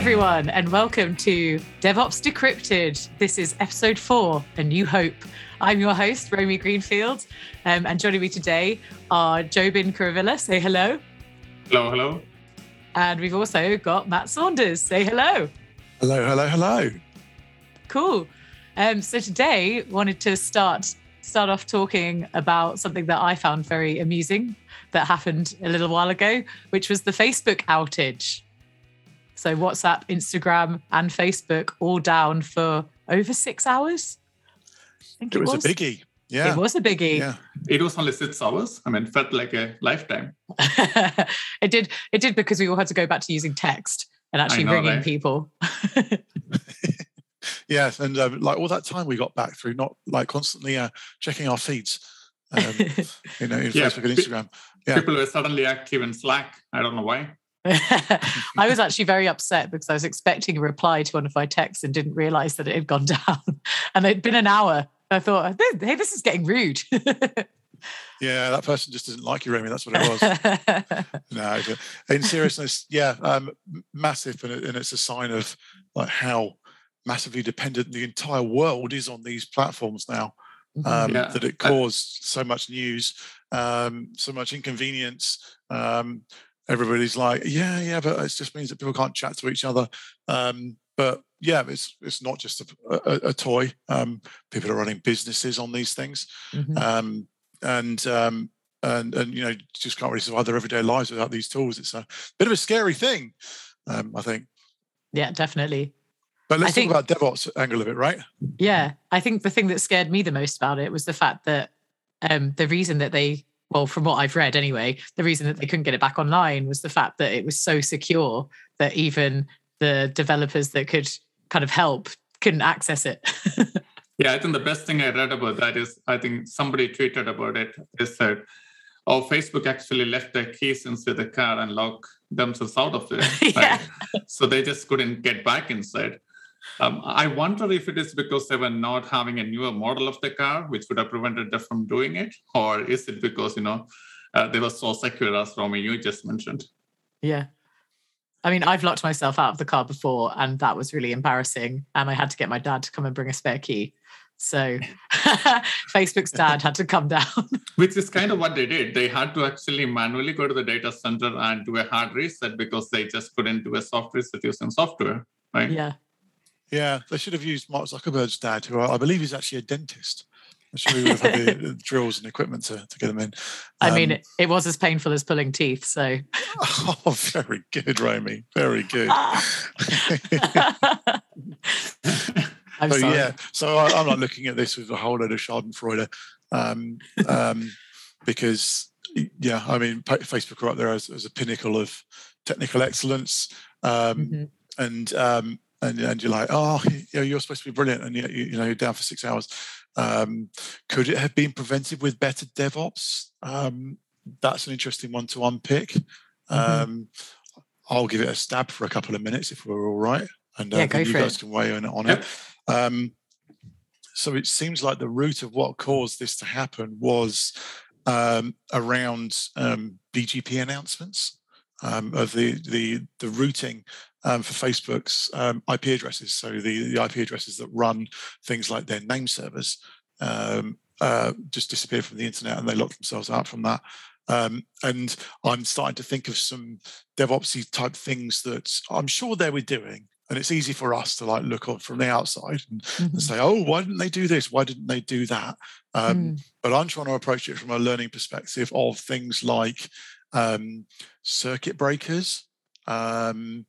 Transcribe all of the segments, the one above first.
everyone, and welcome to DevOps Decrypted. This is episode four, A New Hope. I'm your host, Romy Greenfield, um, and joining me today are Jobin Kuravilla. Say hello. Hello, hello. And we've also got Matt Saunders. Say hello. Hello, hello, hello. Cool. Um, so today, wanted to start start off talking about something that I found very amusing that happened a little while ago, which was the Facebook outage. So WhatsApp, Instagram, and Facebook all down for over six hours. I think it, it was, was, a biggie. Yeah. It was a biggie. Yeah. It was only six hours. I mean, felt like a lifetime. it did. It did because we all had to go back to using text and actually know, ringing right? people. yes, and uh, like all that time we got back through not like constantly uh, checking our feeds, um, you know, in yeah, Facebook and Instagram. Yeah. People were suddenly active in Slack. I don't know why. I was actually very upset because I was expecting a reply to one of my texts and didn't realize that it had gone down. And it'd been an hour. I thought, hey, this is getting rude. yeah, that person just doesn't like you, Remy. That's what it was. no, in seriousness, yeah, um, massive, and, and it's a sign of like how massively dependent the entire world is on these platforms now. Mm-hmm. Um, yeah. That it caused so much news, um, so much inconvenience. Um, everybody's like, yeah, yeah, but it just means that people can't chat to each other. Um, but yeah, it's it's not just a, a, a toy. Um, people are running businesses on these things, mm-hmm. um, and um, and and you know just can't really survive their everyday lives without these tools. It's a bit of a scary thing, um, I think. Yeah, definitely. But let's think, talk about DevOps angle of it, right? Yeah, I think the thing that scared me the most about it was the fact that um, the reason that they well, from what I've read anyway, the reason that they couldn't get it back online was the fact that it was so secure that even the developers that could kind of help couldn't access it. yeah, I think the best thing I read about that is I think somebody tweeted about it. They said, Oh, Facebook actually left their keys inside the car and locked themselves out of it. yeah. Right? So they just couldn't get back inside. Um, I wonder if it is because they were not having a newer model of the car, which would have prevented them from doing it, or is it because you know uh, they were so secure, as Romy you just mentioned? Yeah, I mean, I've locked myself out of the car before, and that was really embarrassing. And I had to get my dad to come and bring a spare key. So Facebook's dad had to come down. Which is kind of what they did. They had to actually manually go to the data center and do a hard reset because they just couldn't do a soft reset using software, right? Yeah. Yeah, they should have used Mark Zuckerberg's dad, who I believe is actually a dentist. I'm sure we would have had the drills and equipment to, to get them in. Um, I mean, it, um, it, was as painful as pulling teeth. So. Oh, very good, Romy. Very good. I'm so, sorry. yeah, so I, am not looking at this with a whole load of Schadenfreude, um, um, because yeah, I mean, Facebook are up there as, as a pinnacle of technical excellence, um, mm-hmm. and um, and, and you're like, oh, you know, you're supposed to be brilliant, and you, you know you're down for six hours. Um, could it have been prevented with better DevOps? Um, that's an interesting one to unpick. Mm-hmm. Um, I'll give it a stab for a couple of minutes if we're all right, and uh, yeah, you guys it. can weigh in on yep. it. Um, so it seems like the root of what caused this to happen was um, around um, BGP announcements um, of the the the routing um, for Facebook's um, IP addresses. So the, the IP addresses that run things like their name servers um, uh, just disappear from the internet, and they lock themselves out from that. Um, and I'm starting to think of some DevOpsy type things that I'm sure they were doing. And it's easy for us to like look on from the outside and, mm-hmm. and say, "Oh, why didn't they do this? Why didn't they do that?" Mm. But I'm trying to approach it from a learning perspective of things like um, circuit breakers, um,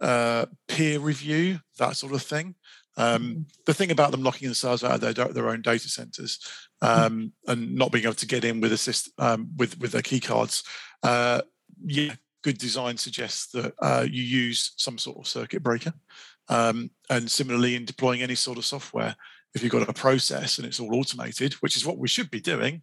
uh, peer review, that sort of thing. Um, mm-hmm. the thing about them locking themselves out of their, their own data centers mm-hmm. um, and not being able to get in with assist um, with with their key cards, uh, yeah, good design suggests that uh, you use some sort of circuit breaker. Um, and similarly, in deploying any sort of software, if you've got a process and it's all automated, which is what we should be doing,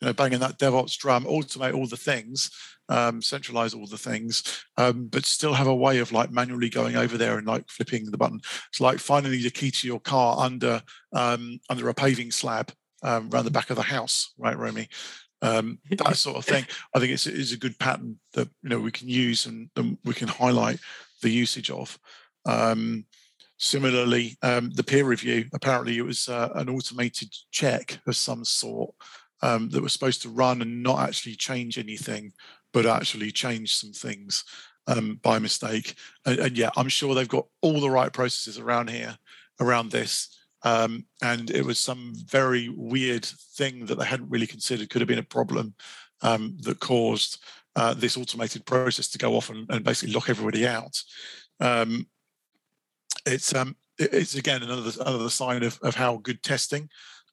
you know, banging that DevOps drum, automate all the things, um, centralize all the things, um, but still have a way of like manually going over there and like flipping the button. It's like finding the key to your car under um, under a paving slab um, around the back of the house, right, Romy? Um, that sort of thing. I think it's, it's a good pattern that you know we can use and, and we can highlight the usage of. Um, similarly, um, the peer review apparently it was uh, an automated check of some sort um, that were supposed to run and not actually change anything, but actually change some things um, by mistake. And, and, yeah, I'm sure they've got all the right processes around here, around this. Um, and it was some very weird thing that they hadn't really considered could have been a problem um, that caused uh, this automated process to go off and, and basically lock everybody out. Um, it's um, it's again another another sign of, of how good testing,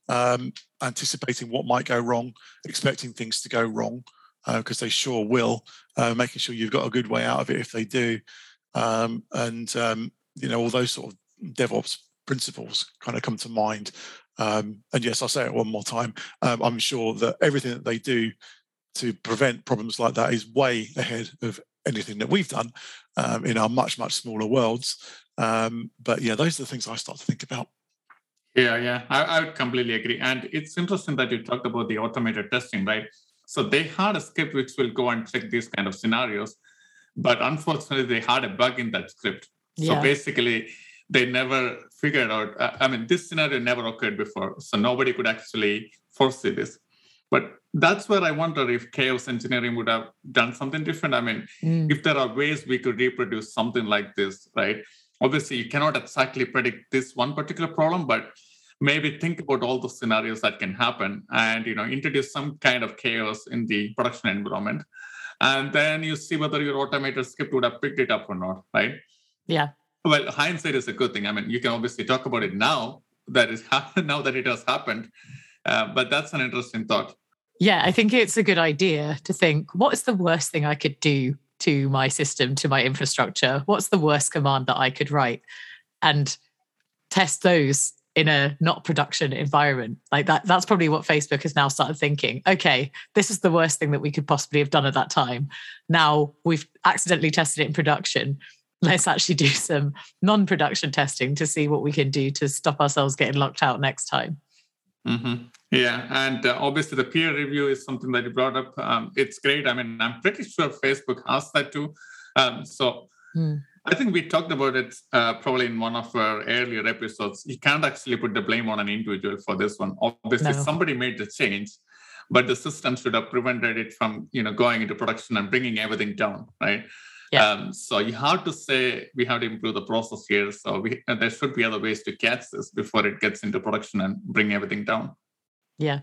um, anticipating what might go wrong, expecting things to go wrong, because uh, they sure will, uh, making sure you've got a good way out of it if they do, um, and um, you know all those sort of DevOps principles kind of come to mind. Um, and yes, I'll say it one more time. Um, I'm sure that everything that they do to prevent problems like that is way ahead of anything that we've done um, in our much much smaller worlds. Um, but yeah, those are the things I start to think about. Yeah, yeah, I, I would completely agree. And it's interesting that you talked about the automated testing, right? So they had a script which will go and check these kind of scenarios, but unfortunately, they had a bug in that script. Yeah. So basically, they never figured out. I mean, this scenario never occurred before, so nobody could actually foresee this. But that's where I wonder if chaos engineering would have done something different. I mean, mm. if there are ways we could reproduce something like this, right? Obviously, you cannot exactly predict this one particular problem, but maybe think about all the scenarios that can happen and you know introduce some kind of chaos in the production environment. And then you see whether your automated script would have picked it up or not right? Yeah. Well hindsight is a good thing. I mean you can obviously talk about it now that is now that it has happened uh, but that's an interesting thought. Yeah, I think it's a good idea to think what is the worst thing I could do to my system, to my infrastructure? What's the worst command that I could write? And test those in a not production environment. Like that, that's probably what Facebook has now started thinking. Okay, this is the worst thing that we could possibly have done at that time. Now we've accidentally tested it in production. Let's actually do some non production testing to see what we can do to stop ourselves getting locked out next time. Mm-hmm. Yeah, and uh, obviously the peer review is something that you brought up. Um, it's great. I mean, I'm pretty sure Facebook has that too. Um, so mm. I think we talked about it uh, probably in one of our earlier episodes. You can't actually put the blame on an individual for this one. Obviously, no. somebody made the change, but the system should have prevented it from, you know, going into production and bringing everything down, right? Yeah. Um, so you have to say we have to improve the process here. So we, there should be other ways to catch this before it gets into production and bring everything down. Yeah.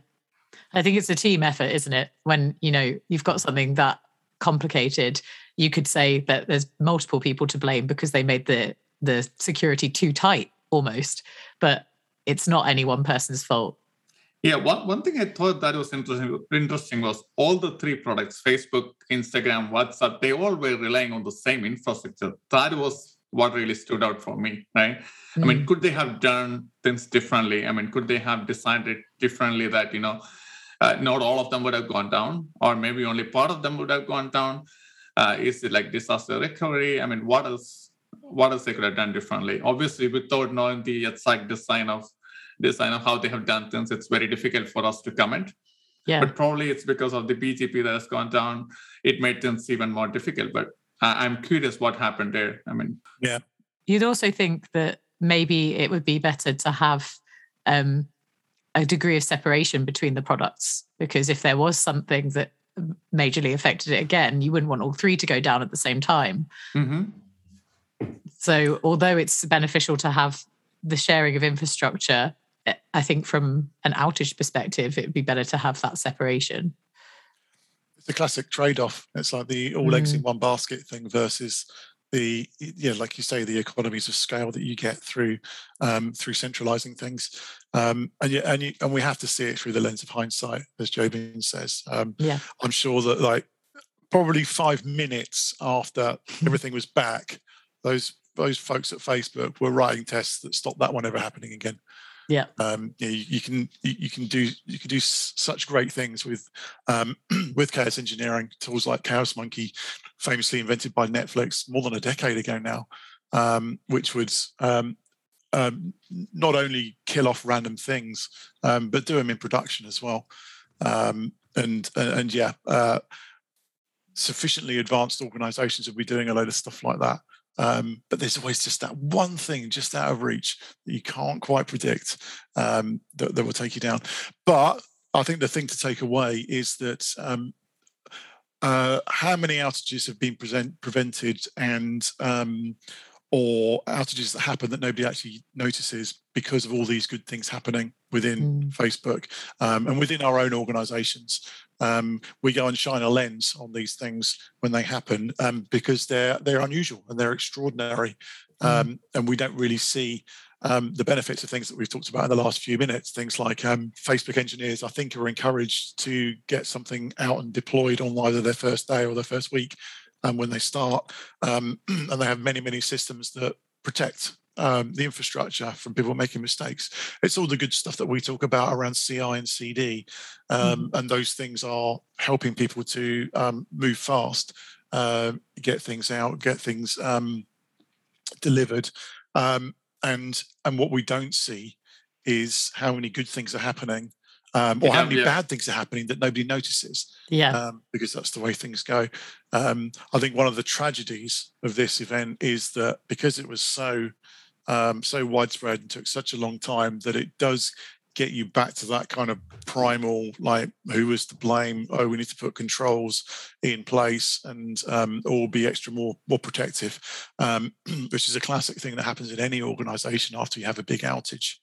I think it's a team effort, isn't it? When, you know, you've got something that complicated, you could say that there's multiple people to blame because they made the the security too tight almost, but it's not any one person's fault. Yeah, one, one thing I thought that was interesting, interesting was all the three products, Facebook, Instagram, WhatsApp, they all were relying on the same infrastructure. That was what really stood out for me, right? Mm. I mean, hmm. could they have done things differently? I mean, could they have designed it differently that, you know, uh, not all of them would have gone down, or maybe only part of them would have gone down? Uh, is it like disaster recovery? I mean, what else? What else they could have done differently? Obviously, without knowing the exact design of design of how they have done things, it's very difficult for us to comment. Yeah. But probably it's because of the BGP that has gone down. It made things even more difficult. But I'm curious what happened there. I mean, yeah. You'd also think that maybe it would be better to have um, a degree of separation between the products because if there was something that majorly affected it again, you wouldn't want all three to go down at the same time. Mm-hmm. So, although it's beneficial to have the sharing of infrastructure, I think from an outage perspective, it would be better to have that separation It's the classic trade-off. It's like the all eggs mm. in one basket thing versus the yeah, like you say, the economies of scale that you get through um, through centralizing things. Um, and yeah, and you, and we have to see it through the lens of hindsight, as Jobin says. Um, yeah, I'm sure that like probably five minutes after everything was back, those those folks at Facebook were writing tests that stopped that one ever happening again. Yeah. Um, you, know, you, you, can you can do you can do such great things with um, with chaos engineering tools like Chaos Monkey, famously invented by Netflix more than a decade ago now, um, which would um, um, not only kill off random things um, but do them in production as well. and, and and yeah, uh, sufficiently advanced organisations will be doing a load of stuff like that Um, but there's always just that one thing just out of reach that you can't quite predict um, that, that will take you down. But I think the thing to take away is that um, uh, how many outages have been present, prevented and um, or outages that happen that nobody actually notices because of all these good things happening within mm. Facebook um, and within our own organizations. Um, we go and shine a lens on these things when they happen um, because they're they're unusual and they're extraordinary, mm. and we don't really see um, the benefits of things that we've talked about in the last few minutes. Things like um, Facebook engineers, I think, are encouraged to get something out and deployed on either their first day or their first week um, when they start. Um, and they have many, many systems that protect um, the infrastructure from people making mistakes. It's all the good stuff that we talk about around CI and CD. Um, mm. And those things are helping people to um, move fast, uh, get things out, get things um, delivered. Um, and, and what we don't see is how many good things are happening um, or yeah, how many yeah. bad things are happening that nobody notices. Yeah. Um, because that's the way things go. Um, I think one of the tragedies of this event is that because it was so um, so widespread and took such a long time that it does get you back to that kind of primal like who was to blame? Oh we need to put controls in place and um, or be extra more more protective um, which is a classic thing that happens in any organization after you have a big outage.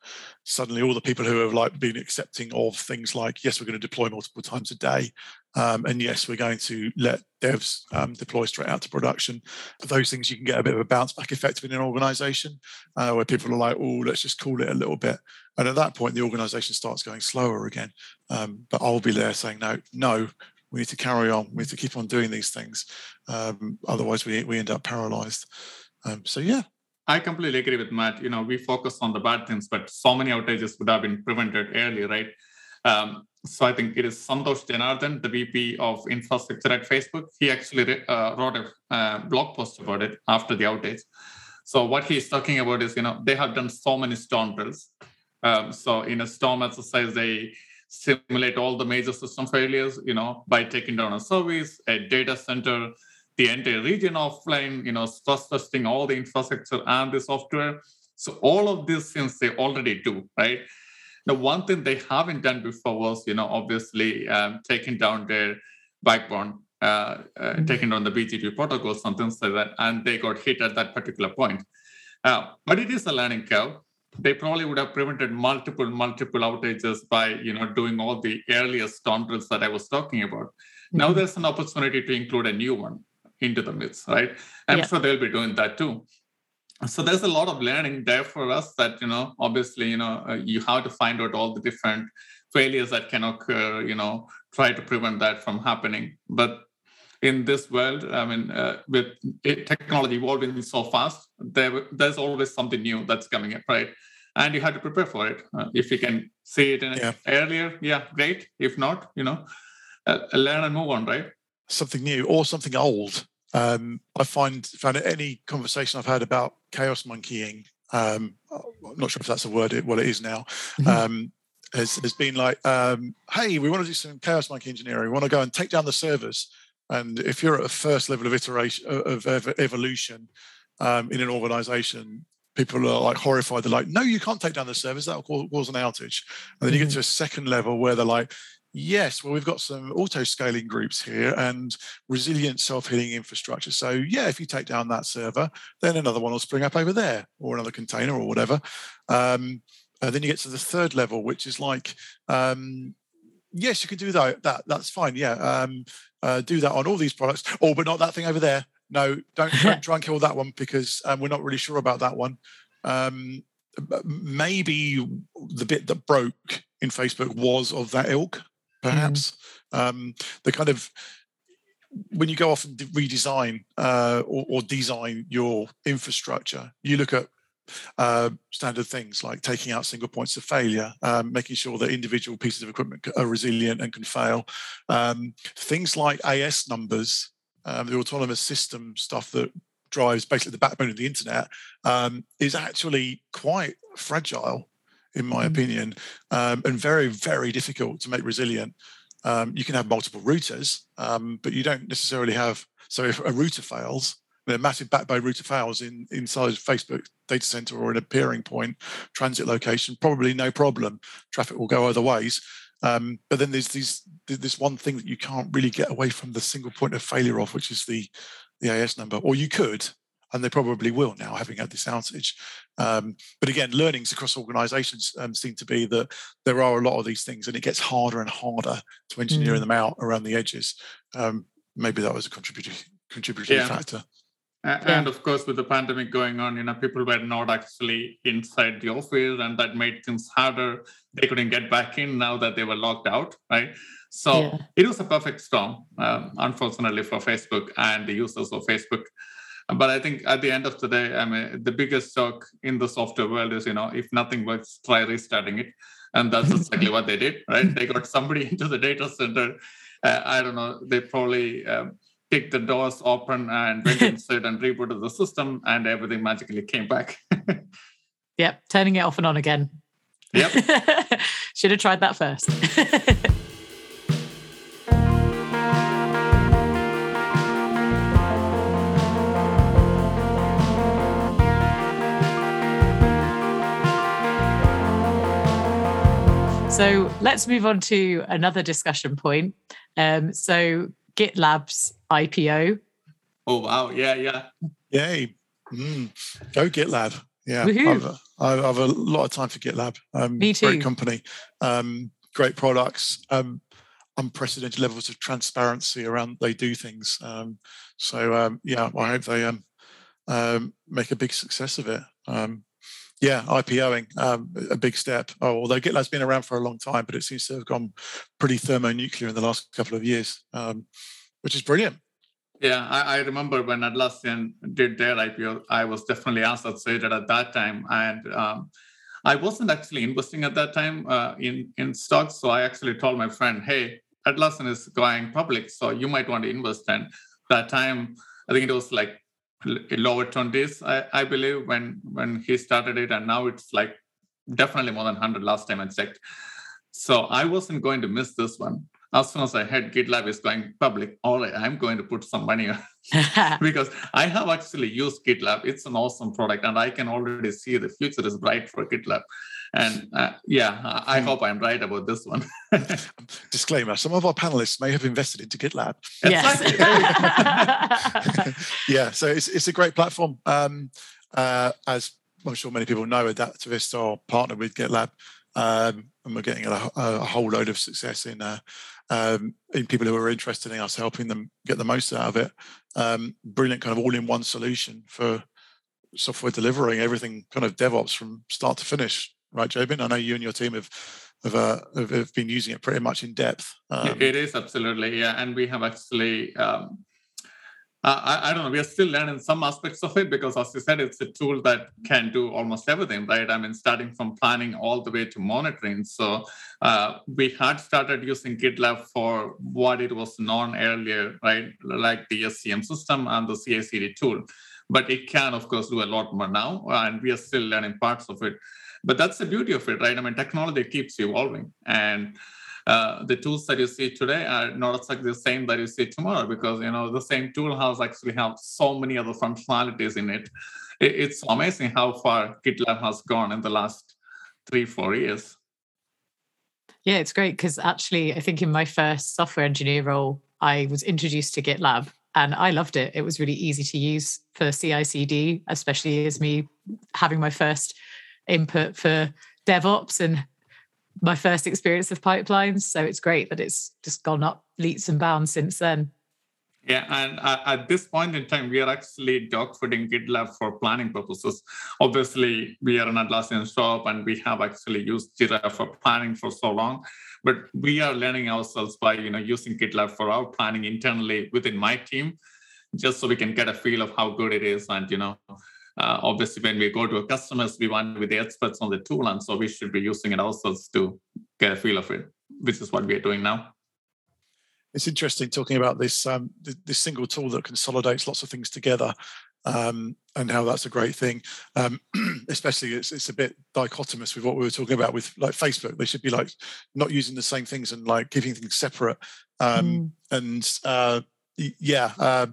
Suddenly all the people who have like been accepting of things like yes we're going to deploy multiple times a day um, and yes, we're going to let devs um, deploy straight out to production. Those things you can get a bit of a bounce back effect within an organization uh, where people are like, oh, let's just cool it a little bit. And at that point, the organization starts going slower again. Um, but I'll be there saying, no, no, we need to carry on. We need to keep on doing these things. Um, otherwise, we, we end up paralyzed. Um, so, yeah, I completely agree with Matt. You know, we focus on the bad things, but so many outages would have been prevented early, right? Um, so I think it is Santosh Janardhan, the VP of infrastructure at Facebook. He actually uh, wrote a uh, blog post about it after the outage. So what he's talking about is, you know, they have done so many storm drills. Um, so in a storm exercise, they simulate all the major system failures, you know, by taking down a service, a data center, the entire region offline, you know, stress testing all the infrastructure and the software. So all of these things they already do, right? The one thing they haven't done before was, you know, obviously um, taking down their backbone, uh, uh, mm-hmm. taking down the BGP protocol, something like that, and they got hit at that particular point. Uh, but it is a learning curve. They probably would have prevented multiple, multiple outages by, you know, doing all the earliest storm drills that I was talking about. Mm-hmm. Now there's an opportunity to include a new one into the mix, right? I'm yeah. sure they'll be doing that too so there's a lot of learning there for us that you know obviously you know uh, you have to find out all the different failures that can occur you know try to prevent that from happening. But in this world i mean uh, with technology evolving so fast there there's always something new that's coming up right? And you have to prepare for it. Uh, if you can see it in yeah. earlier yeah great. If not you know uh, learn and move on right? Something new or something old um, I find found any conversation I've had about chaos monkeying, um, I'm not sure if that's a word what it is now, mm-hmm. um, has, has been like, um, hey, we want to do some chaos monkey engineering. We want to go and take down the servers. And if you're at a first level of iteration of evolution um, in an organization, people are like horrified. They're like, no, you can't take down the servers. That will cause an outage. And then you get mm-hmm. to a second level where they're like, Yes, well, we've got some auto scaling groups here and resilient self healing infrastructure. So, yeah, if you take down that server, then another one will spring up over there or another container or whatever. Um, and then you get to the third level, which is like, um, yes, you can do that. that that's fine. Yeah. Um, uh, do that on all these products. Oh, but not that thing over there. No, don't, don't try and kill that one because um, we're not really sure about that one. Um, maybe the bit that broke in Facebook was of that ilk. Perhaps. Mm. Um, the kind of when you go off and redesign uh, or, or, design your infrastructure, you look at uh, standard things like taking out single points of failure, um, making sure that individual pieces of equipment are resilient and can fail. Um, things like AS numbers, um, the autonomous system stuff that drives basically the backbone of the internet, um, is actually quite fragile in my mm. opinion, um, and very, very difficult to make resilient. Um, you can have multiple routers, um, but you don't necessarily have. So if a router fails, a massive backbone router fails in inside Facebook data center or in a peering point transit location, probably no problem. Traffic will go other ways. Um, but then there's these this one thing that you can't really get away from the single point of failure of, which is the the AS number, or you could, and they probably will now, having had this outage. Um, but again, learnings across organisations um, seem to be that there are a lot of these things, and it gets harder and harder to engineer mm. them out around the edges. Um, maybe that was a contributing contributory yeah. factor. And of course, with the pandemic going on, you know, people were not actually inside the office, and that made things harder. They couldn't get back in now that they were locked out, right? So yeah. it was a perfect storm, um, unfortunately, for Facebook and the users of Facebook. But I think at the end of the day, I mean, the biggest shock in the software world is, you know, if nothing works, try restarting it. And that's exactly what they did, right? They got somebody into the data center. Uh, I don't know, they probably um, kicked the doors open and went inside and rebooted the system, and everything magically came back. yep, turning it off and on again. Yep. Should have tried that first. So let's move on to another discussion point. Um, so GitLab's IPO. Oh wow! Yeah, yeah. Yay! Mm. Go GitLab. Yeah, I've, I've, a lot of time for GitLab. Um, Me too. Great company, um, great products, um, unprecedented levels of transparency around they do things. Um, so um, yeah, I hope they um, make a big success of it. Yeah, IPOing, um, a big step. Oh, although GitLab's been around for a long time, but it seems to have gone pretty thermonuclear in the last couple of years, um, which is brilliant. Yeah, I, I, remember when Atlassian did their IPO, I was definitely associated at that time. And um, I wasn't actually investing at that time uh, in, in stocks. So I actually told my friend, hey, Atlassian is going public, so you might want to invest. And that time, I think it was like lower 20s I, I believe when when he started it and now it's like definitely more than 100 last time i checked. So i wasn't going to miss this one. As soon as i heard gitlab is going public all right i'm going to put some money on because i have actually used gitlab. It's an awesome product and i can already see the future is bright for gitlab and uh, yeah, I hmm. hope I'm right about this one. Disclaimer: Some of our panelists may have invested into GitLab. Yes. yeah, so it's it's a great platform. Um, uh, as I'm sure many people know, Adaptavists are partnered with GitLab, um, and we're getting a, a, whole load of success in uh, um, in people who are interested in us helping them get the most out of it. Um, brilliant kind of all-in-one solution for software delivering everything kind of DevOps from start to finish right, Jobin? I know you and your team have have, uh, have been using it pretty much in depth. Um, it is absolutely, yeah, and we have actually. Um, I, I, don't know. We are still learning some aspects of it because, as you said, it's a tool that can do almost everything, right? I mean, starting from planning all the way to monitoring. So uh, we had started using GitLab for what it was known earlier, right? Like the SCM system and the CI/CD tool, but it can, of course, do a lot more now, and we are still learning parts of it. But that's the beauty of it, right? I mean, technology keeps evolving. And uh, the tools that you see today are not exactly the same that you see tomorrow because you know the same tool has actually have so many other functionalities in it. it it's amazing how far GitLab has gone in the last three four years. Yeah, it's great because actually, I think in my first software engineer role, I was introduced to GitLab and I loved it. It was really easy to use for CI/CD, especially as me having my first input for DevOps and my first experience of pipelines. So it's great that it's just gone up leaps and bounds since then. Yeah, and at this point in time, we are actually dogfooding GitLab for planning purposes. Obviously, we are an Atlassian shop and we have actually used Jira for planning for so long. But we are learning ourselves by you know using GitLab for our planning internally within my team, just so we can get a feel of how good it is and you know uh, obviously when we go to a customers we want to be the experts on the tool and so we should be using it ourselves to get a feel of it which is what we are doing now. It's interesting talking about this um, this single tool that consolidates lots of things together um, and how that's a great thing. Um, especially it's, it's a bit dichotomous with what we were talking about with like facebook. They should be like not using the same things and like keeping things separate. Um, mm. and uh, yeah uh,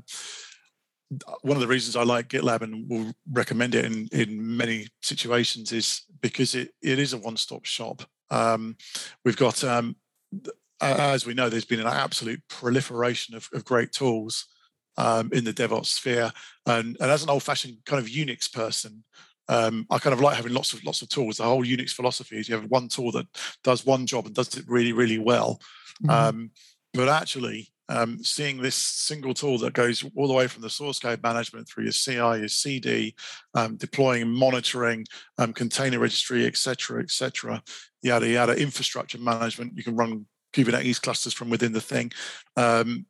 one of the reasons I like GitLab and will recommend it in, in many situations is because it, it is a one stop shop. Um, we've got, um, as we know, there's been an absolute proliferation of, of great tools um, in the DevOps sphere. And, and as an old fashioned kind of Unix person, um, I kind of like having lots of lots of tools. The whole Unix philosophy is you have one tool that does one job and does it really, really well. Mm-hmm. Um, but actually, um, seeing this single tool that goes all the way from the source code management through your CI, your CD, um, deploying, monitoring, um, container registry, etc., etc., yada yada, infrastructure management. You can run Kubernetes clusters from within the thing. Um,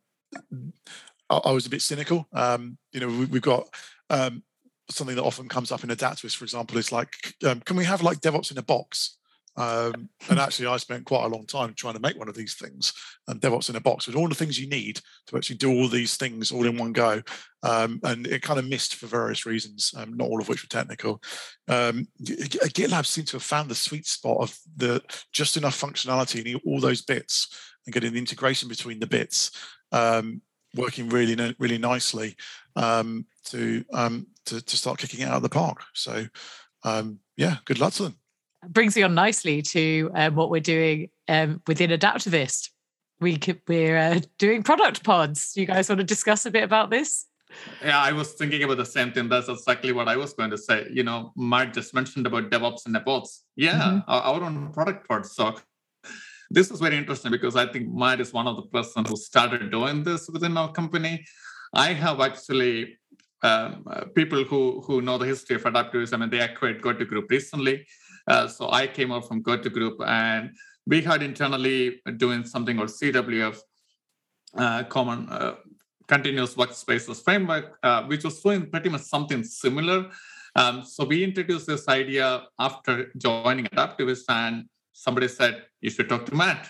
I, I, was a bit cynical. Um, you know, we, have got um, something that often comes up in Adaptavist, for example, is like, can we have like DevOps in a box? Um, and actually, I spent quite a long time trying to make one of these things, and DevOps in a box with all the things you need to actually do all these things all in one go. Um, and it kind of missed for various reasons, um, not all of which were technical. Um, GitLab seemed to have found the sweet spot of the just enough functionality and all those bits, and getting the integration between the bits um, working really, really nicely um, to, to to start kicking it out of the park. So, yeah, good luck to them brings me on nicely to um, what we're doing um, within Adaptavist. We could, we're uh, doing product pods. You guys want to discuss a bit about this? Yeah, I was thinking about the same thing. That's exactly what I was going to say. You know, Matt just mentioned about DevOps and DevOps. Yeah, mm-hmm. our own product pods. So this is very interesting because I think Matt is one of the person who started doing this within our company. I have actually um, uh, people who who know the history of adaptivism and they acquired Go2Group recently. Uh, so I came out from Go2Group and we had internally doing something called CWF, uh, Common uh, Continuous Workspaces Framework, uh, which was doing pretty much something similar. Um, so we introduced this idea after joining Adaptavist, and somebody said, you should talk to Matt.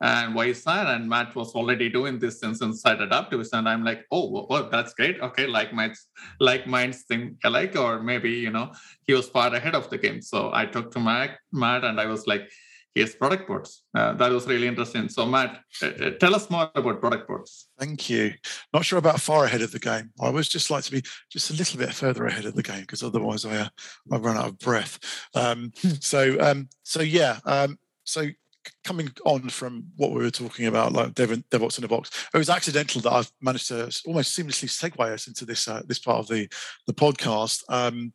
And why is? And Matt was already doing this since inside Adaptavist. And I'm like, oh, well, that's great. Okay, like my like mine's think alike, or maybe, you know, he was far ahead of the game. So I talked to Matt, Matt and I was like, here's product pods. Uh, that was really interesting. So Matt, uh, uh, tell us more about product pods. Thank you. Not sure about far ahead of the game. I always just like to be just a little bit further ahead of the game because otherwise I uh, I run out of breath. Um, so um, so yeah. Um, so coming on from what we were talking about, like Dev, DevOps in a box, it was accidental that I've managed to almost seamlessly segue us into this uh, this part of the the podcast. Um,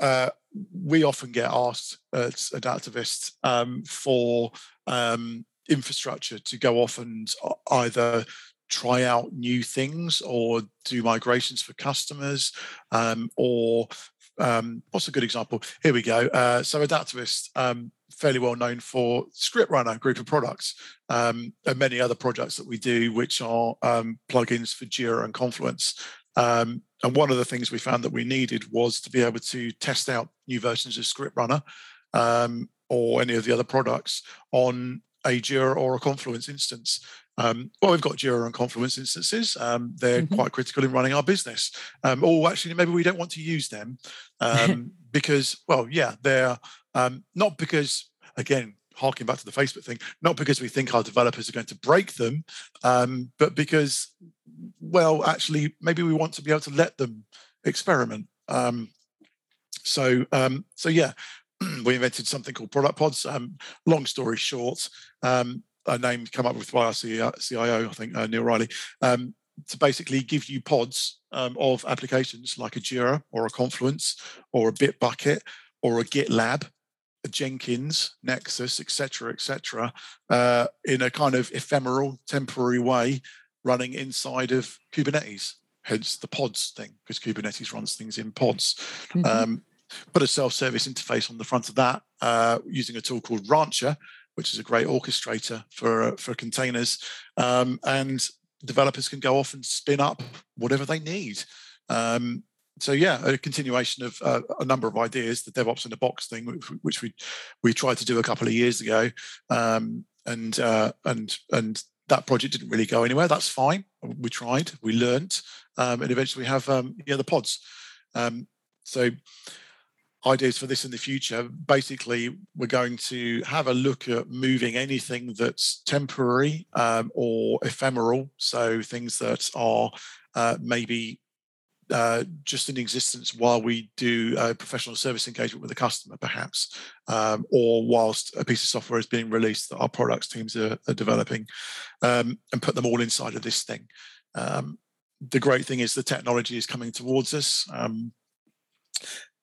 uh, we often get asked as adaptavists um, for um, infrastructure to go off and either try out new things or do migrations for customers um, or um, what's a good example? Here we go. Uh, so Adaptavist, um, fairly well known for ScriptRunner group of products um, and many other projects that we do, which are um, plugins for Jira and Confluence. Um, and one of the things we found that we needed was to be able to test out new versions of ScriptRunner um, or any of the other products on a Jira or a Confluence instance. Um, well, we've got Jira and Confluence instances. Um, they're mm-hmm. quite critical in running our business. Um, or actually, maybe we don't want to use them um, because, well, yeah, they're um, not because, again, harking back to the Facebook thing, not because we think our developers are going to break them, um, but because, well, actually, maybe we want to be able to let them experiment. so, so yeah, we invented something called product pods. long story short, a name come up with by our CIO, I think uh, Neil Riley, um, to basically give you pods um, of applications like a Jira or a Confluence or a Bitbucket or a GitLab, Jenkins, Nexus, etc., etc., uh, in a kind of ephemeral, temporary way, running inside of Kubernetes. Hence the pods thing, because Kubernetes runs things in pods. Mm-hmm. Um, put a self-service interface on the front of that uh, using a tool called Rancher, which is a great orchestrator for uh, for containers, um, and developers can go off and spin up whatever they need. Um, so yeah, a continuation of uh, a number of ideas, the DevOps in a box thing, which, we we tried to do a couple of years ago, um, and uh, and and that project didn't really go anywhere. That's fine. We tried, we learned, um, and eventually we have um, yeah the pods. Um, so ideas for this in the future. Basically, we're going to have a look at moving anything that's temporary um, or ephemeral. So things that are uh, maybe uh, just in existence while we do a professional service engagement with a customer, perhaps, um, or whilst a piece of software is being released that our products teams are, are developing, um, and put them all inside of this thing. Um, the great thing is the technology is coming towards us. Um,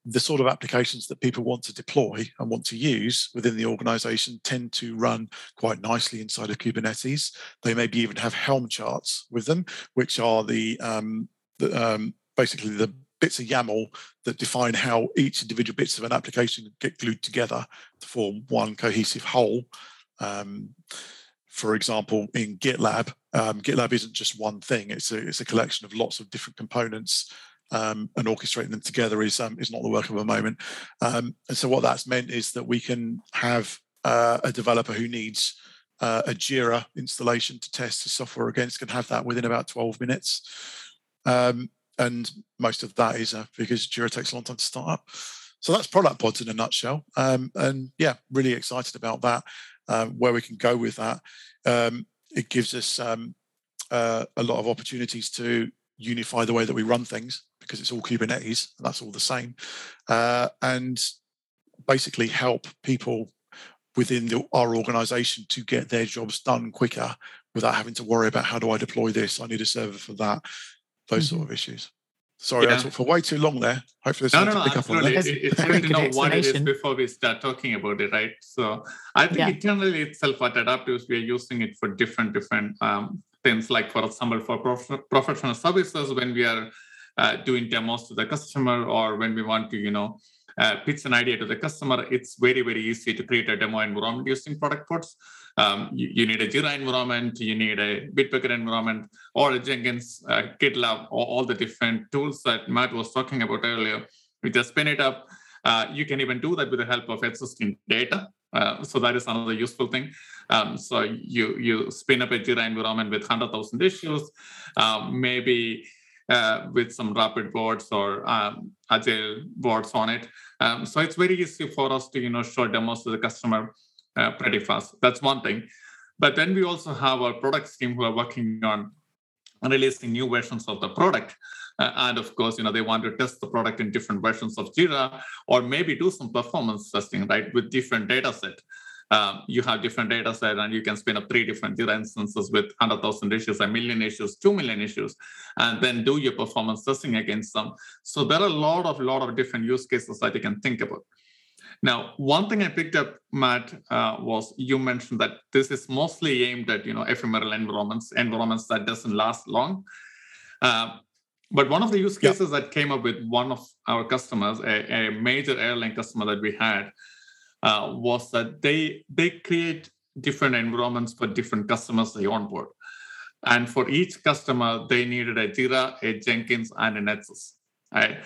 the sort of applications that people want to deploy and want to use within the organization tend to run quite nicely inside of Kubernetes. They maybe even have Helm charts with them, which are the, um, the um, basically the bits of YAML that define how each individual bits of an application get glued together to form one cohesive whole. Um, for example, in GitLab, um, GitLab isn't just one thing; it's a it's a collection of lots of different components, um, and orchestrating them together is um, is not the work of a moment. Um, and so, what that's meant is that we can have uh, a developer who needs uh, a Jira installation to test the software against can have that within about 12 minutes. And most of that is uh, because Jira takes a long time to start up. So that's product pods in a nutshell. Um, and yeah, really excited about that, um, where we can go with that. Um, it gives us um, uh, a lot of opportunities to unify the way that we run things because it's all Kubernetes, that's all the same, uh, and basically help people within the, our organization to get their jobs done quicker without having to worry about how do I deploy this? I need a server for that those mm-hmm. sort of issues. Sorry, yeah. I talked for way too long there. Hopefully, no, no, no, pick absolutely. Up on it, it's good to know what it is before we start talking about it, right? So, I think yeah. internally itself at Adaptavist, we are using it for different, different um, things. Like for example, for prof- professional services, when we are uh, doing demos to the customer, or when we want to, you know, uh, pitch an idea to the customer, it's very, very easy to create a demo environment using product pods. Um, you, you, need a Jira environment, you need a Bitbucket environment, or a Jenkins, uh, GitLab, or all the different tools that Matt was talking about earlier. We just spin it up. Uh, you can even do that with the help of existing data. Uh, so that is another useful thing. Um, so you you spin up a Jira environment with 100,000 issues, um, maybe uh, with some rapid boards or um, agile boards on it. Um, so it's very easy for us to you know show demos to the customer uh, pretty fast. That's one thing. But then we also have our product team who are working on releasing new versions of the product. Uh, and of course, you know, they want to test the product in different versions of Jira or maybe do some performance testing, right, with different data set um, you have different data set and you can spin up three different Jira instances with 100,000 issues, a million issues, 2 million issues, and then do your performance testing against them. So there are a lot of, lot of different use cases that you can think about. Now, one thing I picked up, Matt, uh, was you mentioned that this is mostly aimed at you know ephemeral environments, environments that doesn't last long. Uh, but one of the use cases that came up with one of our customers, a, a major airline customer that we had, uh, was that they they create different environments for different customers they onboard. And for each customer, they needed a Jira, a Jenkins, and a Nexus. Right?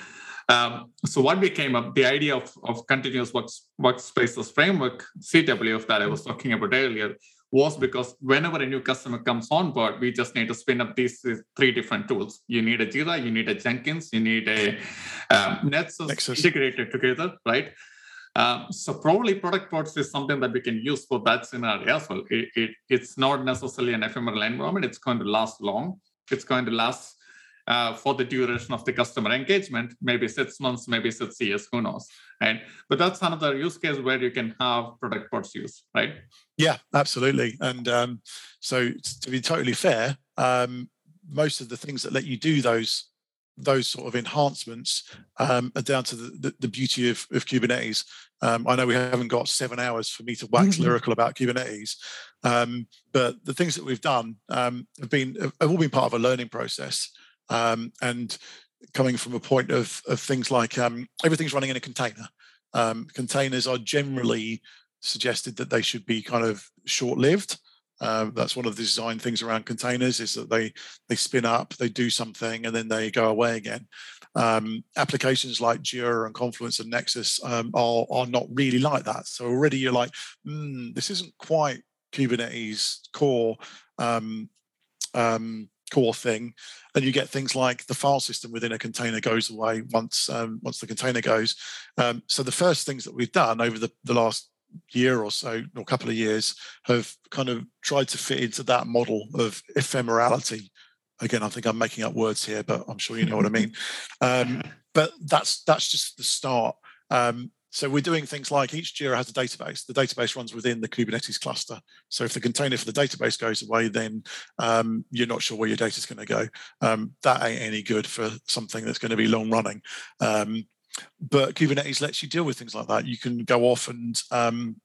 Um, so what became up, the idea of, of continuous works, workspaces framework, CWF that I was talking about earlier, was because whenever a new customer comes on board, we just need to spin up these three different tools. You need a Jira, you need a Jenkins, you need a um, Netsus, Nexus integrated together, right? Um, so probably product pods is something that we can use for that scenario as well. It, it, it's not necessarily an ephemeral environment. It's going to last long. It's going to last uh, for the duration of the customer engagement, maybe six months, maybe six years, who knows, right? But that's another use case where you can have product pods use, right? Yeah, absolutely. And um, so to be totally fair, um, most of the things that let you do those those sort of enhancements um, are down to the, the, the beauty of, of Kubernetes. Um, I know we haven't got seven hours for me to wax mm-hmm. lyrical about Kubernetes, um, but the things that we've done um, have been have all been part of a learning process, um, and coming from a point of of things like um, everything's running in a container. containers are generally suggested that they should be kind of short Uh, that's one of the design things around containers is that they they spin up, they do something, and then they go away again. Um, applications like Jira and Confluence and Nexus um, are are not really like that. So already you're like, mm, this isn't quite Kubernetes core um, um, core thing, and you get things like the file system within a container goes away once um, once the container goes. Um, so the first things that we've done over the, the last year or so, or a couple of years, have kind of tried to fit into that model of ephemerality again, I think I'm making up words here, but I'm sure you know what I mean. Um, but that's that's just the start. Um, so we're doing things like each Jira has a database. The database runs within the Kubernetes cluster. So if the container for the database goes away, then um, you're not sure where your data is going to go. Um, that ain't any good for something that's going to be long running. Um, but Kubernetes lets you deal with things like that. You can go off and um,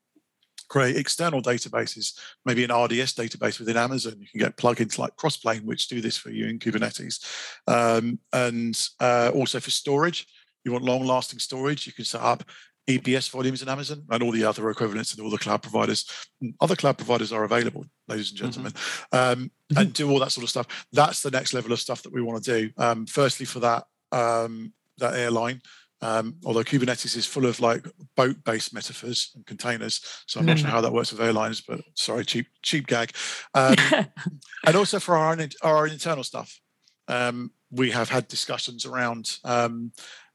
create external databases, maybe an RDS database within Amazon. You can get plugins like Crossplane, which do this for you in Kubernetes. Um, and uh, also for storage, you want long lasting storage, you can set up EBS volumes in Amazon and all the other equivalents and all the cloud providers. Other cloud providers are available, ladies and mm-hmm. gentlemen, mm-hmm. Um, mm-hmm. and do all that sort of stuff. That's the next level of stuff that we want to do. Um, firstly, for that um, that airline, um, although Kubernetes is full of like boat-based metaphors and containers, so I'm not sure mm-hmm. how that works with airlines. But sorry, cheap cheap gag. Um, and also for our own, our internal stuff, um, we have had discussions around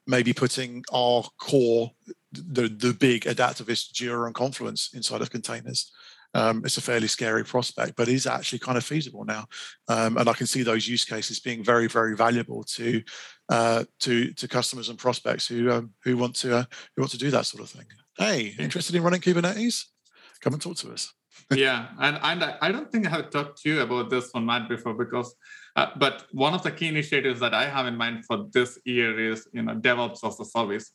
maybe putting our core the the big Adaptavist Jira and Confluence inside of containers. Um, it's a fairly scary prospect, but is actually kind of feasible now, um, and I can see those use cases being very, very valuable to uh, to to customers and prospects who um, who want to uh, who want to do that sort of thing. Hey, interested in running Kubernetes? Come and talk to us. yeah, and and I don't think I have talked to you about this one, Matt, before because. Uh, but one of the key initiatives that I have in mind for this year is, you know, DevOps as a service.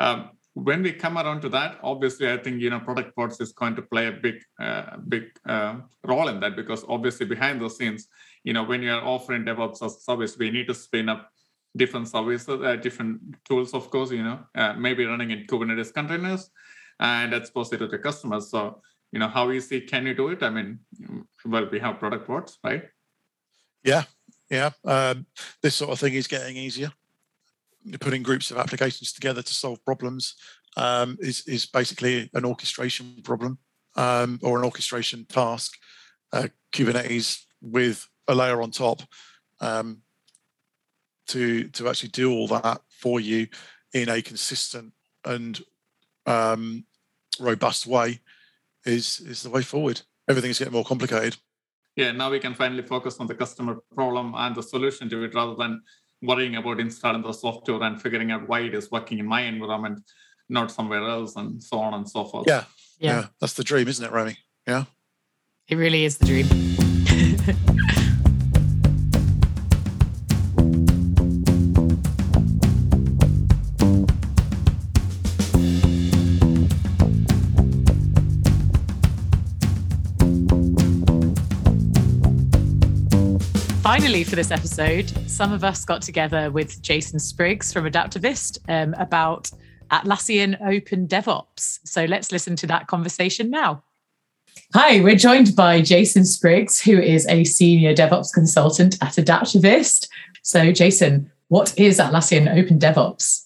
Um, when we come around to that, obviously, I think you know product pods is going to play a big, uh, big uh, role in that because obviously behind the scenes, you know, when you are offering DevOps as a service, we need to spin up different services, uh, different tools, of course, you know, uh, maybe running in Kubernetes containers, and expose it to the customers. So, you know, how easy can you do it? I mean, well, we have product pods, right? Yeah, yeah. Um, this sort of thing is getting easier putting groups of applications together to solve problems um, is, is basically an orchestration problem um, or an orchestration task. Uh, Kubernetes with a layer on top um, to to actually do all that for you in a consistent and um, robust way is is the way forward. Everything's getting more complicated. Yeah, now we can finally focus on the customer problem and the solution to it rather than worrying about installing the software and figuring out why it is working in my environment, not somewhere else, and so on and so forth. Yeah. Yeah. yeah. That's the dream, isn't it, Romy? Yeah. It really is the dream. finally, for this episode, some of us got together with Jason Spriggs from Adaptavist um, about Atlassian Open DevOps. So let's listen to that conversation now. Hi, we're joined by Jason Spriggs, who is a senior DevOps consultant at Adaptavist. So, Jason, what is Atlassian Open DevOps?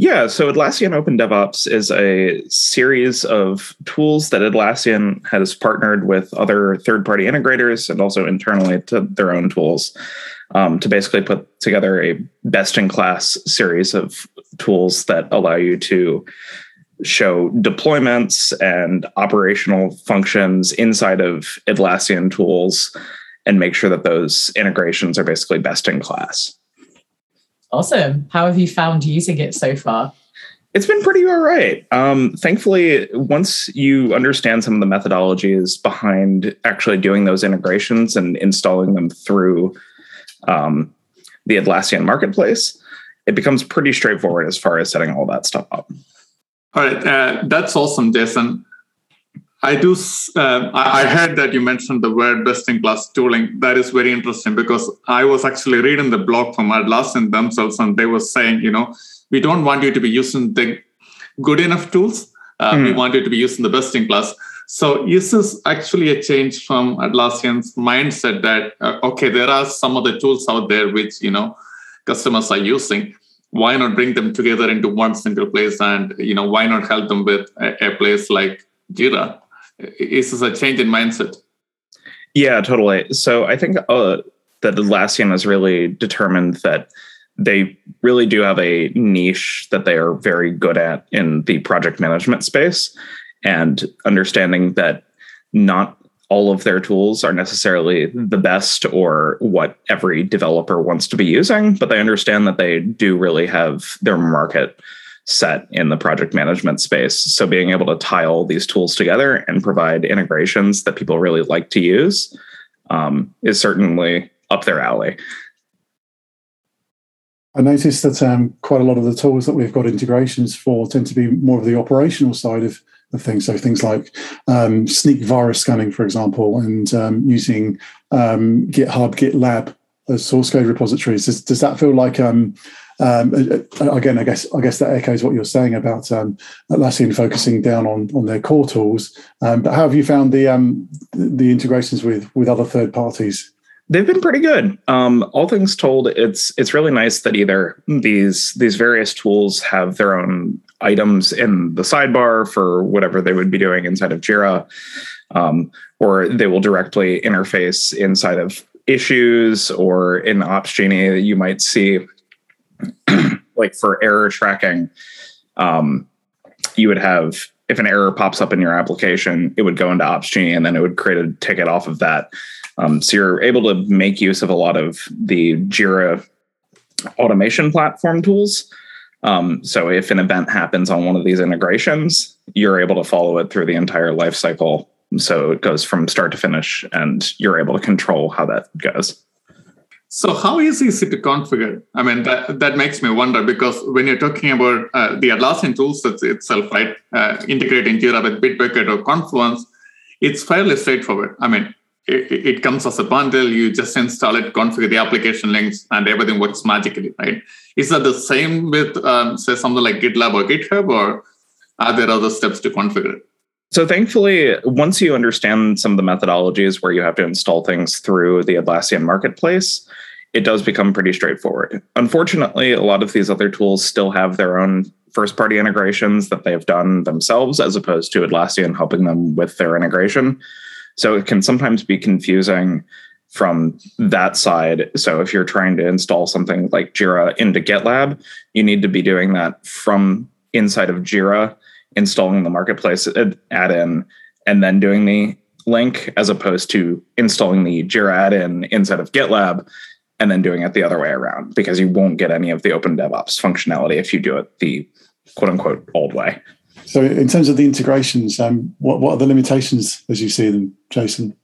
Yeah, so Atlassian Open DevOps is a series of tools that Atlassian has partnered with other third party integrators and also internally to their own tools um, to basically put together a best in class series of tools that allow you to show deployments and operational functions inside of Atlassian tools and make sure that those integrations are basically best in class. Awesome. How have you found using it so far? It's been pretty all right. Um, thankfully, once you understand some of the methodologies behind actually doing those integrations and installing them through um, the Atlassian marketplace, it becomes pretty straightforward as far as setting all that stuff up. All right, uh, that's awesome, Jason. I do. Uh, I heard that you mentioned the word best-in-class tooling. That is very interesting because I was actually reading the blog from Atlassian themselves, and they were saying, you know, we don't want you to be using the good enough tools. Uh, mm. We hmm. want you to be using the best-in-class. So is this actually a change from Atlassian's mindset that uh, okay, there are some of the tools out there which you know customers are using. Why not bring them together into one single place, and you know why not help them with a, a place like Jira? Is this a change in mindset? Yeah, totally. So I think uh, that Atlassian has really determined that they really do have a niche that they are very good at in the project management space and understanding that not all of their tools are necessarily the best or what every developer wants to be using, but they understand that they do really have their market set in the project management space. So being able to tie all these tools together and provide integrations that people really like to use um, is certainly up their alley. I noticed that um, quite a lot of the tools that we've got integrations for tend to be more of the operational side of, things. So things like um, Snyk virus scanning, for example, and um, using um, GitHub, GitLab as source code repositories. Does, does that feel like um, um, again, I guess I guess that echoes what you're saying about um, Atlassian focusing down on on their core tools. Um, but how have you found the um, the integrations with with other third parties? They've been pretty good. Um, all things told, it's it's really nice that either these these various tools have their own items in the sidebar for whatever they would be doing inside of Jira, um, or they will directly interface inside of issues or in Opsgenie that you might see like for error tracking, um, you would have if an error pops up in your application, it would go into Opsgenie and then it would create a ticket off of that. Um, so you're able to make use of a lot of the Jira automation platform tools. Um, so if an event happens on one of these integrations, you're able to follow it through the entire life cycle. So it goes from start to finish, and you're able to control how that goes. So how easy is it to configure? I mean, that, that makes me wonder because when you're talking about uh, the Atlassian toolset itself, right, uh, integrating Jira with Bitbucket or Confluence, it's fairly straightforward. I mean, it, it, comes as a bundle. You just install it, configure the application links, and everything works magically, right? Is that the same with, um, say, something like GitLab or GitHub, or are there other steps to configure it? So thankfully, once you understand some of the methodologies where you have to install things through the Atlassian marketplace, it does become pretty straightforward. Unfortunately, a lot of these other tools still have their own first party integrations that they've done themselves as opposed to Atlassian helping them with their integration. So it can sometimes be confusing from that side. So if you're trying to install something like Jira into GitLab, you need to be doing that from inside of Jira, installing the marketplace add-in, and then doing the link as opposed to installing the Jira add-in inside of GitLab and then doing it the other way around because you won't get any of the open DevOps functionality if you do it the quote unquote old way. So, in terms of the integrations, um, what, what are the limitations as you see them, Jason?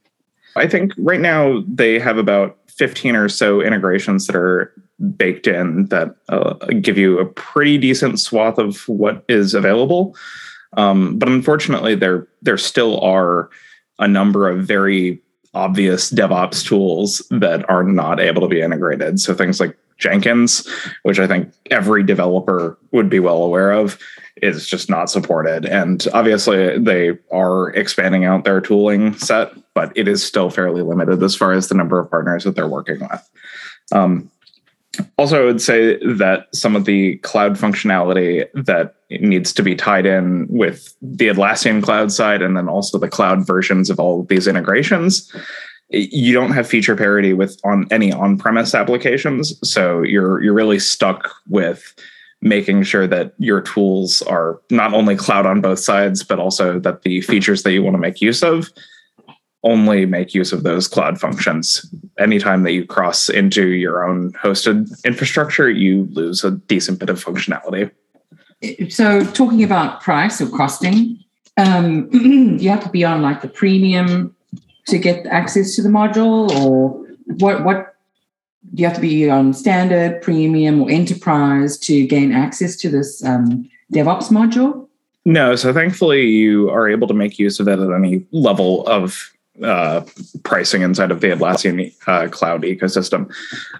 I think right now they have about 15 or so integrations that are baked in that uh, give you a pretty decent swath of what is available. Um, but unfortunately, there there still are a number of very obvious DevOps tools that are not able to be integrated. So things like Jenkins, which I think every developer would be well aware of, is just not supported. And obviously, they are expanding out their tooling set, but it is still fairly limited as far as the number of partners that they're working with. Um, also, I would say that some of the cloud functionality that needs to be tied in with the Atlassian cloud side and then also the cloud versions of all of these integrations, you don't have feature parity with on any on-premise applications. So you're you're really stuck with making sure that your tools are not only cloud on both sides, but also that the features that you want to make use of only make use of those cloud functions. Anytime that you cross into your own hosted infrastructure, you lose a decent bit of functionality. So, talking about price or costing, um, you have to be on like the premium to get access to the module, or what? What do you have to be on standard, premium, or enterprise to gain access to this um, DevOps module? No, so thankfully you are able to make use of it at any level of uh, pricing inside of the Atlassian uh, cloud ecosystem.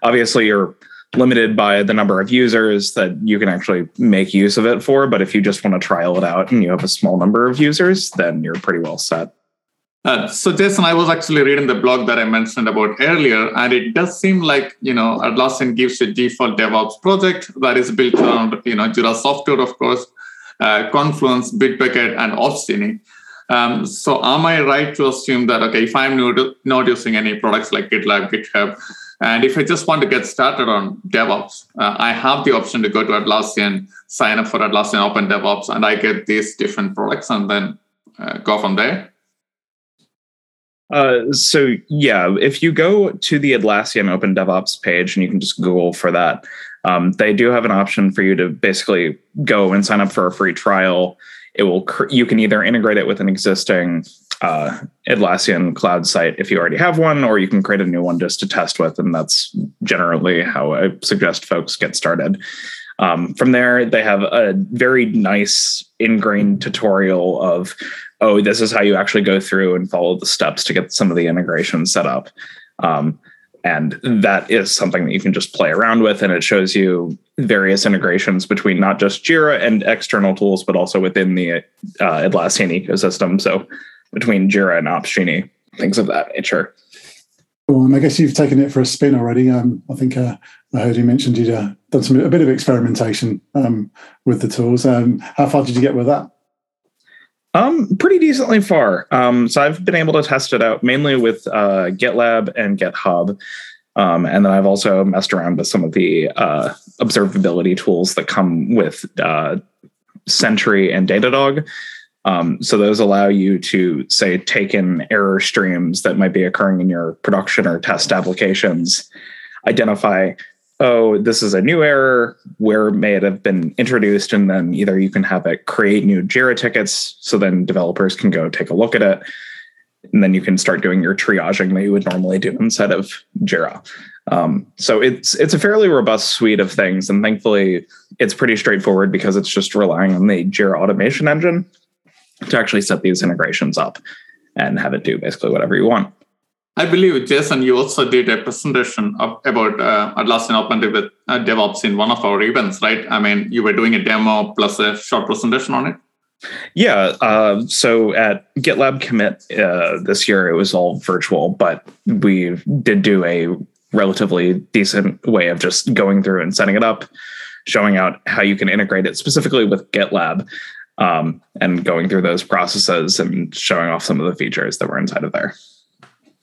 Obviously, you're limited by the number of users that you can actually make use of it for. But if you just want to trial it out and you have a small number of users, then you're pretty well set. Uh, so Jason, I was actually reading the blog that I mentioned about earlier, and it does seem like you know Atlassian gives a default DevOps project that is built around you know Jira Software, of course, uh, Confluence, Bitbucket, and Opsgenie. Um, so am I right to assume that, okay, if I'm not using any products like GitLab, GitHub, and if I just want to get started on DevOps, uh, I have the option to go to Atlassian, sign up for Atlassian Open DevOps, and I get these different products and then uh, go from there? Uh, so yeah, if you go to the Atlassian Open DevOps page and you can just Google for that, um, they do have an option for you to basically go and sign up for a free trial. It will cr- you can either integrate it with an existing uh, Atlassian cloud site if you already have one, or you can create a new one just to test with, and that's generally how I suggest folks get started. Um, from there, they have a very nice ingrained tutorial of, oh, this is how you actually go through and follow the steps to get some of the integration set up. Um, and that is something that you can just play around with. And it shows you various integrations between not just Jira and external tools, but also within the uh, Atlassian ecosystem. So between Jira and Opsgenie, things of that nature. Well, and I guess you've taken it for a spin already. Um, I think uh, I heard you mentioned you'd uh, done some a bit of experimentation um, with the tools. Um, how far did you get with that? Um, pretty decently far. Um, so I've been able to test it out mainly with uh, GitLab and GitHub. Um, and then I've also messed around with some of the uh, observability tools that come with uh, Sentry and Datadog. Um, so those allow you to say take in error streams that might be occurring in your production or test applications, identify oh, this is a new error, where may it have been introduced? And then either you can have it create new JIRA tickets so then developers can go take a look at it. And then you can start doing your triaging that you would normally do inside of Jira. Um, so it's it's a fairly robust suite of things, and thankfully it's pretty straightforward because it's just relying on the Jira automation engine to actually set these integrations up and have it do basically whatever you want. I believe, Jason, you also did a presentation of, about uh, Atlassian OpenDev uh, DevOps in one of our events, right? I mean, you were doing a demo plus a short presentation on it. Yeah. Uh, so at GitLab Commit uh, this year, it was all virtual, but we did do a relatively decent way of just going through and setting it up, showing out how you can integrate it specifically with GitLab, um, and going through those processes and showing off some of the features that were inside of there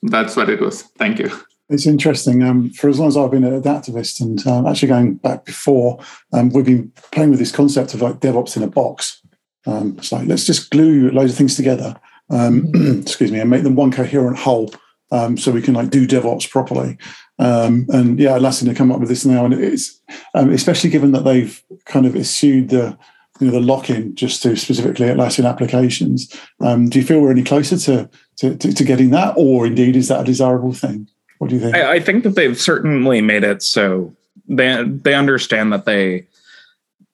that's what it was. Thank you. It's interesting. Um, for as long as I've been an Adaptavist, and um, actually going back before, um, we've been playing with this concept of like DevOps in a box. Um, it's like let's just glue loads of things together. Um, excuse me, and make them one coherent whole, um, so we can like do DevOps properly. and yeah, Atlassian to come up with this now, and it's especially given that they've kind of eschewed the you know, the lock-in just to specifically Atlassian applications. Um, do you feel we're any closer to, to, to, to, getting that, or indeed is that a desirable thing? What do you think? I, I, think that they've certainly made it so they they understand that they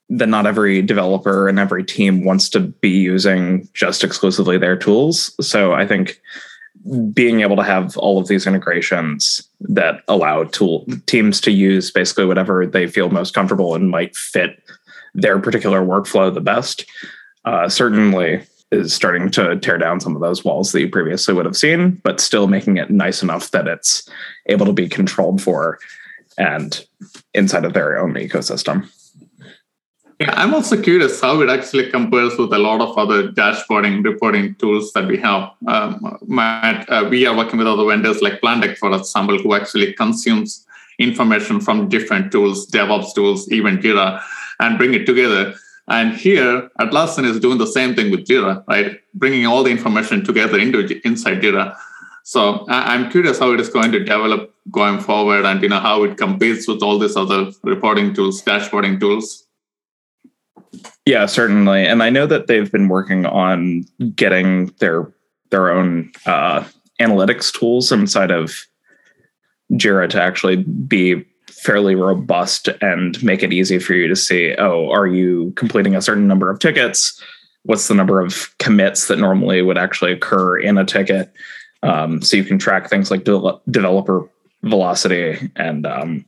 that not every developer and every team wants to be using just exclusively their tools. So I think being able to have all of these integrations that allow tool teams to use basically whatever they feel most comfortable and might fit their particular workflow the best, uh, certainly is starting to tear down some of those walls that you previously would have seen, but still making it nice enough that it's able to be controlled for and inside of their own ecosystem. Yeah, I'm also curious how it actually compares with a lot of other dashboarding reporting tools that we have. Um, Matt, uh, we are working with other vendors like Plandek, for example, who actually consumes information from different tools, DevOps tools, even Jira and bring it together. And here, Atlassian is doing the same thing with Jira, right? Bringing all the information together into inside Jira. So I'm curious how it is going to develop going forward, and you know how it competes with all these other reporting tools, dashboarding tools. Yeah, certainly. And I know that they've been working on getting their their own uh, analytics tools inside of Jira to actually be fairly robust and make it easy for you to see oh are you completing a certain number of tickets? What's the number of commits that normally would actually occur in a ticket? Um, so you can track things like de- developer velocity and um,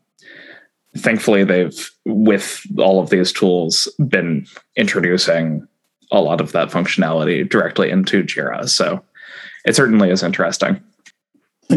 thankfully they've with all of these tools been introducing a lot of that functionality directly into jira. So it certainly is interesting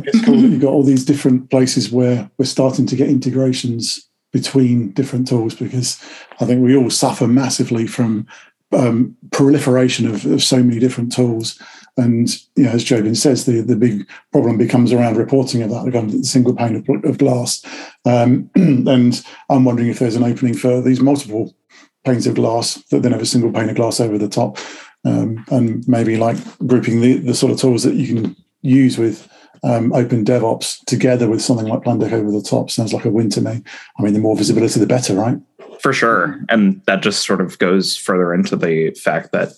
it's cool that you've got all these different places where we're starting to get integrations between different tools because I think we all suffer massively from um, proliferation of, of, so many different tools. And you know, as Jobin says, the, the big problem becomes around reporting of that, again, single pane of, of glass. Um, and I'm wondering if there's an opening for these multiple panes of glass that then have a single pane of glass over the top. Um, and maybe like grouping the, the sort of tools that you can use with um, Open DevOps together with something like Plandek over the top sounds like a win to me. I mean, the more visibility, the better, right? For sure. And that just sort of goes further into the fact that,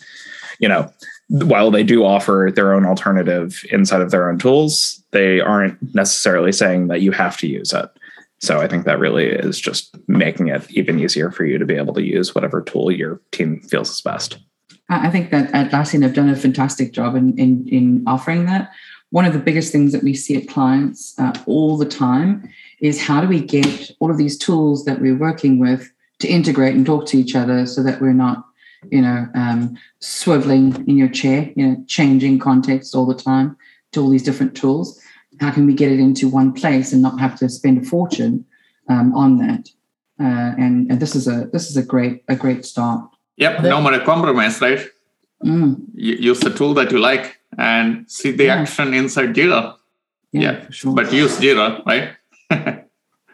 you know, while they do offer their own alternative inside of their own tools, they aren't necessarily saying that you have to use it. So I think that really is just making it even easier for you to be able to use whatever tool your team feels is best. I think that Atlassian have done a fantastic job in, in, in offering that. One of the biggest things that we see at clients uh, all the time is how do we get all of these tools that we're working with to integrate and talk to each other so that we're not you know, um, swiveling in your chair, you know, changing context all the time to all these different tools. How can we get it into one place and not have to spend a fortune um, on that? Uh, and, and this is a this is a great a great start. Yep, no more compromise, right? Mm. use the tool that you like and see the yeah. action inside Jira. Yeah, yeah. Sure. but use Jira, right?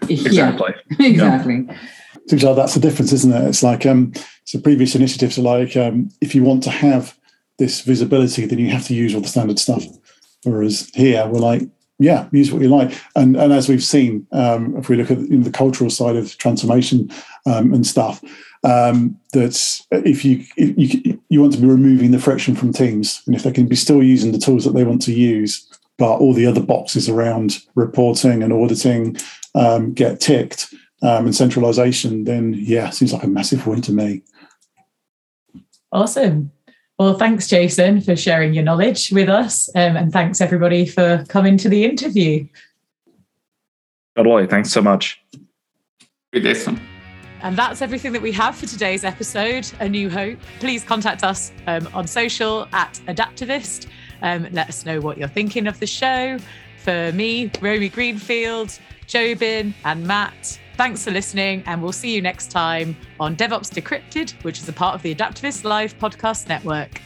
exactly. exactly. Yeah like that's the difference, isn't it? It's like um, so previous initiatives are like um, if you want to have this visibility, then you have to use all the standard stuff. Whereas here, we're like, yeah, use what you like. And and as we've seen, um, if we look at you know, the cultural side of transformation um, and stuff, um, that if you if you you want to be removing the friction from teams, and if they can be still using the tools that they want to use, but all the other boxes around reporting and auditing um, get ticked, um, and centralization, then yeah, seems like a massive win to me. Awesome. Well, thanks, Jason, for sharing your knowledge with us. Um, and thanks, everybody, for coming to the interview. Totally. Thanks so much. Jason. And that's everything that we have for today's episode, A New Hope. Please contact us um, on social at Adaptavist. Um, let us know what you're thinking of the show. For me, Romy Greenfield, Jobin, and Matt, Thanks for listening, and we'll see you next time on DevOps Decrypted, which is a part of the Adaptavist Live podcast network.